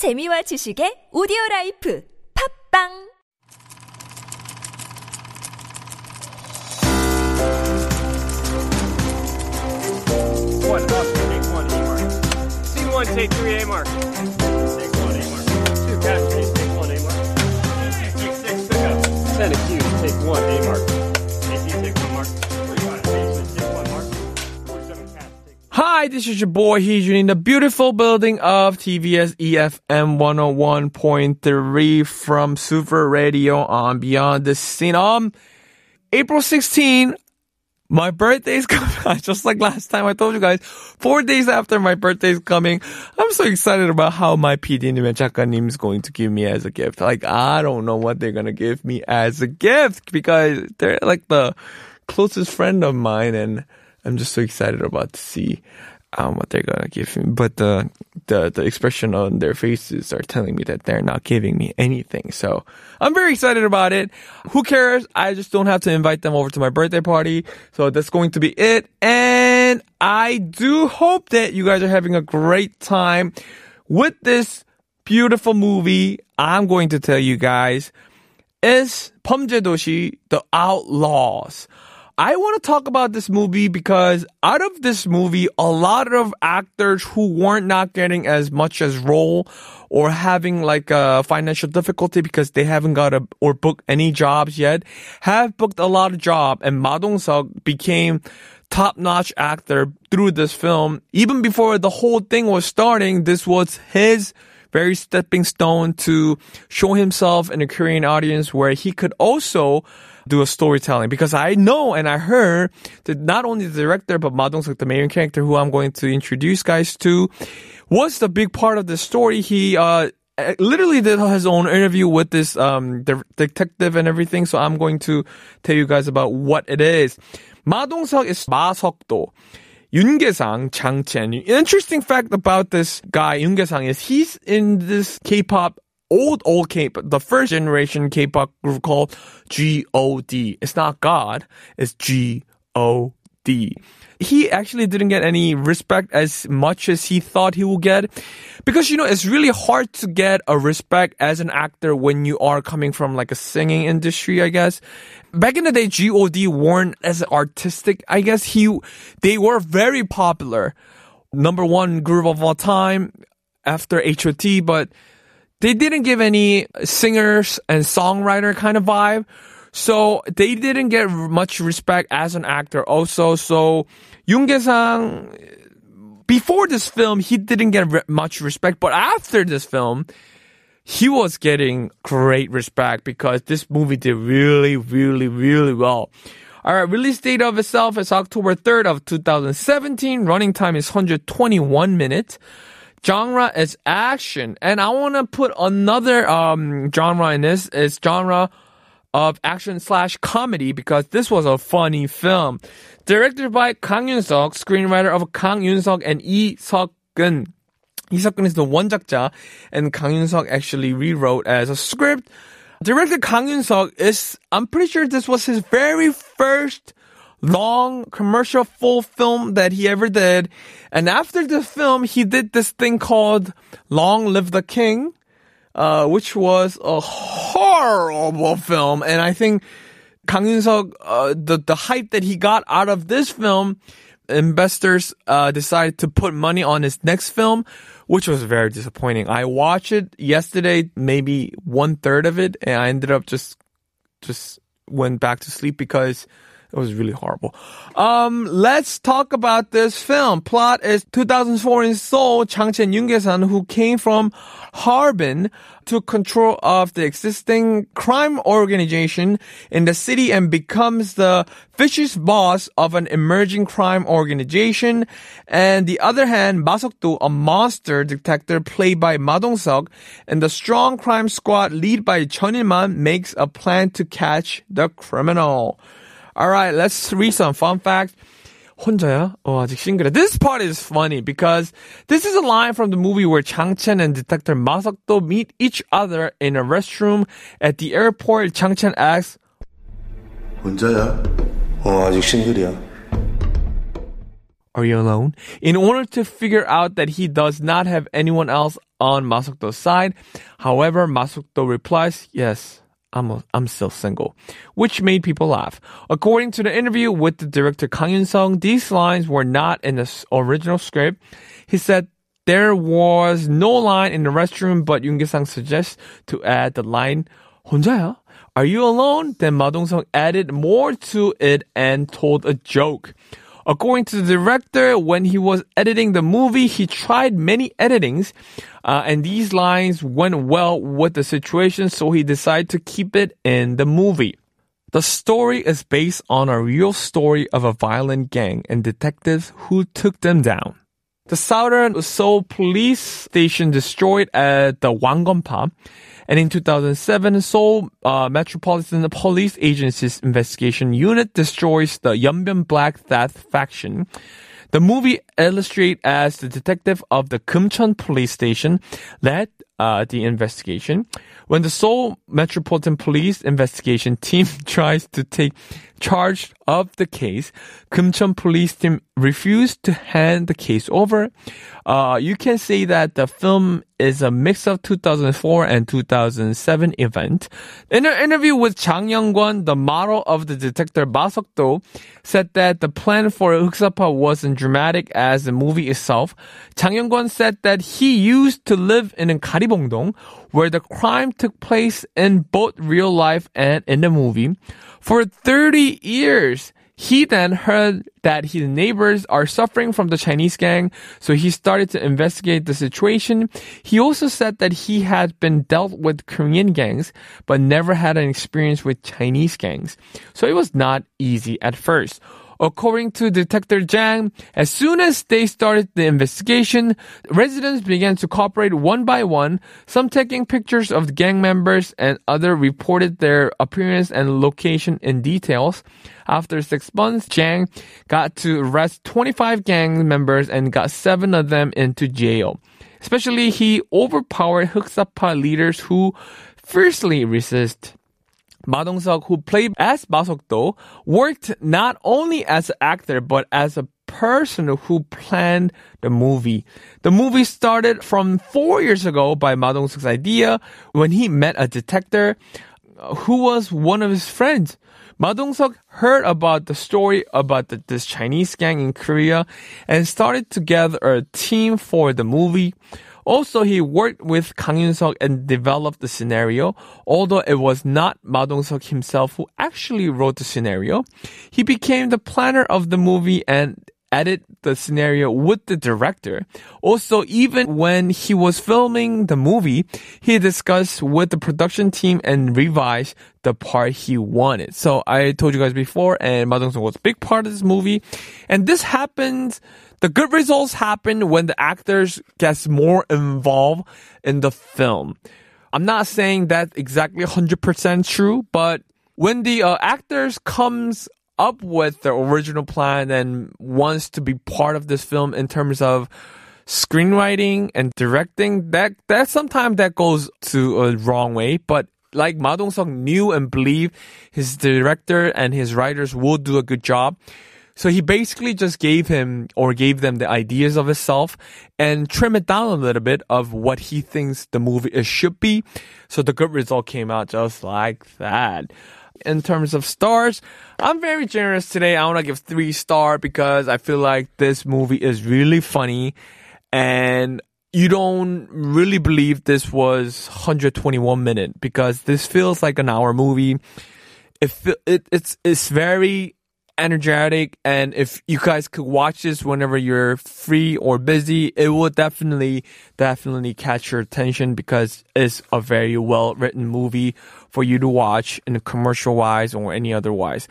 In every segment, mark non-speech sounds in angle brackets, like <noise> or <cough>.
재미와 지식의 오디오 라이프 팝빵 One up, take one A mark. Scene one, take three A mark. Take one A mark. Two catch please, take one A mark. Take six, pick up. Ten accused, take one A mark. AP, take one mark. Hi, this is your boy He's in the beautiful building of TBS eFM 101.3 from Super Radio on Beyond the Scene. On April 16, my birthday is <laughs> coming. <laughs> Just like last time I told you guys, four days after my birthday is coming, I'm so excited about how my PD and 작가님 is going to give me as a gift. Like, I don't know what they're going to give me as a gift because they're like the closest friend of mine and I'm just so excited about to see um, what they're gonna give me. But the the the expression on their faces are telling me that they're not giving me anything. So I'm very excited about it. Who cares? I just don't have to invite them over to my birthday party. So that's going to be it. And I do hope that you guys are having a great time with this beautiful movie. I'm going to tell you guys is 범죄도시 The Outlaws. I want to talk about this movie because out of this movie, a lot of actors who weren't not getting as much as role or having like a financial difficulty because they haven't got a or booked any jobs yet have booked a lot of job and Ma Dong-seok became top-notch actor through this film. Even before the whole thing was starting, this was his very stepping stone to show himself in a Korean audience where he could also do a storytelling because I know and I heard that not only the director but Ma Dong-seok, the main character who I'm going to introduce guys to, was the big part of the story. He uh, eh, literally did his own interview with this um, detective and everything. So I'm going to tell you guys about what it is. Ma Dong-seok is Ma Seok-do. Yun Gesang, Chang Chen. Interesting fact about this guy, Yun Gesang, is he's in this K-pop old old K-pop, the first generation K-pop group called G.O.D. It's not God, it's G.O.D. He actually didn't get any respect as much as he thought he would get. Because, you know, it's really hard to get a respect as an actor when you are coming from like a singing industry, I guess. Back in the day, G.O.D. weren't as artistic, I guess. He, they were very popular. Number one group of all time after H.O.T., but they didn't give any singers and songwriter kind of vibe. So they didn't get much respect as an actor also. So Yoon Sang before this film, he didn't get re- much respect, but after this film, he was getting great respect because this movie did really, really, really well. All right, release date of itself is October 3rd of 2017. Running time is 121 minutes Genre is action. And I want to put another um, genre in this. It's genre of action slash comedy because this was a funny film. Directed by Kang Yun-seok, screenwriter of Kang Yun-seok and Lee Seok-gun. Lee Seok-gun is the 원작자 and Kang Yun-seok actually rewrote as a script. Director Kang Yun-seok is, I'm pretty sure this was his very first long commercial full film that he ever did. And after the film, he did this thing called Long Live the King, uh, which was a horrible film. And I think Kang Yun-seok, uh, the, the hype that he got out of this film, investors, uh, decided to put money on his next film, which was very disappointing. I watched it yesterday, maybe one third of it, and I ended up just, just went back to sleep because it was really horrible. Um, let's talk about this film. Plot is 2004 in Seoul, Chang Chen Yoongaesan, who came from Harbin, took control of the existing crime organization in the city and becomes the vicious boss of an emerging crime organization. And the other hand, Ma Seok-do, a monster detective played by Ma Dong-seok, and the strong crime squad led by Chun Il-man makes a plan to catch the criminal. Alright, let's read some fun facts. 혼자야? 어, 아직 싱글해. This part is funny because this is a line from the movie where Chang Chen and Detective Ma Seok-do meet each other in a restroom at the airport. Chang Chen asks, 혼자야? 어, 아직 싱글이야. Are you alone? In order to figure out that he does not have anyone else on Ma Seok-do's side. However, Ma Seok-do replies, yes, I'm, a, I'm still single, which made people laugh. According to the interview with the director Kang Yun-sung, these lines were not in the original script. He said there was no line in the restroom, but Yoon Gi-sang suggests to add the line, 혼자야? Are you alone? Then Ma Dong-seok added more to it and told a joke. According to the director, when he was editing the movie, he tried many editings, uh, and these lines went well with the situation, so he decided to keep it in the movie. The story is based on a real story of a violent gang and detectives who took them down. The Southern Seoul police station destroyed at the Wangonpa. And in 2007, Seoul uh, Metropolitan Police Agency's investigation unit destroys the Yeonbyeon Black Theft faction. The movie illustrates as the detective of the Kumcheon police station led uh, the investigation. When the Seoul Metropolitan Police investigation team <laughs> tries to take charge of the case, Kumcheon police team refused to hand the case over. Uh, you can say that the film is a mix of 2004 and 2007 event. In an interview with Chang Young-kwon, the model of the detective Ma Seok-do said that the plan for Huksapa wasn't dramatic as the movie itself. Chang Young-kwon said that he used to live in Where the crime took place in both real life and in the movie. For 30 years, he then heard that his neighbors are suffering from the Chinese gang, so he started to investigate the situation. He also said that he had been dealt with Korean gangs, but never had an experience with Chinese gangs. So it was not easy at first. According to Detective Jang, as soon as they started the investigation, residents began to cooperate one by one, some taking pictures of the gang members and other reported their appearance and location in details. After six months, Jang got to arrest 25 gang members and got seven of them into jail. Especially, he overpowered Huksapa leaders who fiercely resist. Ma Dong-seok, who played as Ma Seok-do, worked not only as an actor but as a person who planned the movie. The movie started from four years ago by Ma Dong-seok's idea when he met a detective uh, who was one of his friends. Ma Dong-seok heard about the story about the, this Chinese gang in Korea and started to gather a team for the movie. Also, he worked with Kang Yun-seok and developed the scenario. Although it was not Ma Dong-seok himself who actually wrote the scenario, he became the planner of the movie and edit the scenario with the director. Also, even when he was filming the movie, he discussed with the production team and revised the part he wanted. So I told you guys before, and Ma Dong-seok was a big part of this movie. And this happened the good results happen when the actors gets more involved in the film. I'm not saying that's exactly 100% true, but when the uh, actors comes up with the original plan and wants to be part of this film in terms of screenwriting and directing, that that sometimes that goes to a wrong way. But like Ma Dong-seok knew and believed his director and his writers will do a good job. So he basically just gave him or gave them the ideas of himself and trim it down a little bit of what he thinks the movie should be. So the good result came out just like that. In terms of stars, I'm very generous today. I want to give three star because I feel like this movie is really funny and you don't really believe this was 121 minute because this feels like an hour movie. It, it it's it's very energetic and if you guys could watch this whenever you're free or busy it will definitely definitely catch your attention because it's a very well written movie for you to watch in commercial wise or any otherwise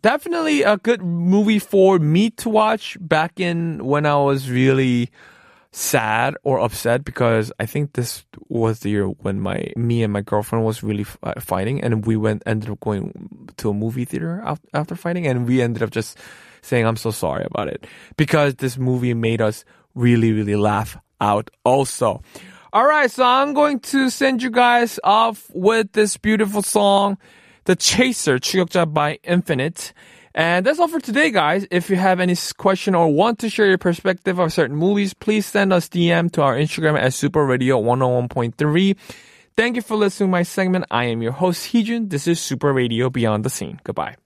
definitely a good movie for me to watch back in when i was really sad or upset because I think this was the year when my me and my girlfriend was really f- uh, fighting, and we went ended up going to a movie theater after, after fighting, and we ended up just saying I'm so sorry about it because this movie made us really really laugh out also. All right, so I'm going to send you guys off with this beautiful song, The Chaser, 추격자 by Infinite. And that's all for today, guys. If you have any question or want to share your perspective of certain movies, please send us DM to our Instagram at Super Radio 101.3. Thank you for listening to my segment. I am your host, Heejun. This is Super Radio Beyond the Scene. Goodbye.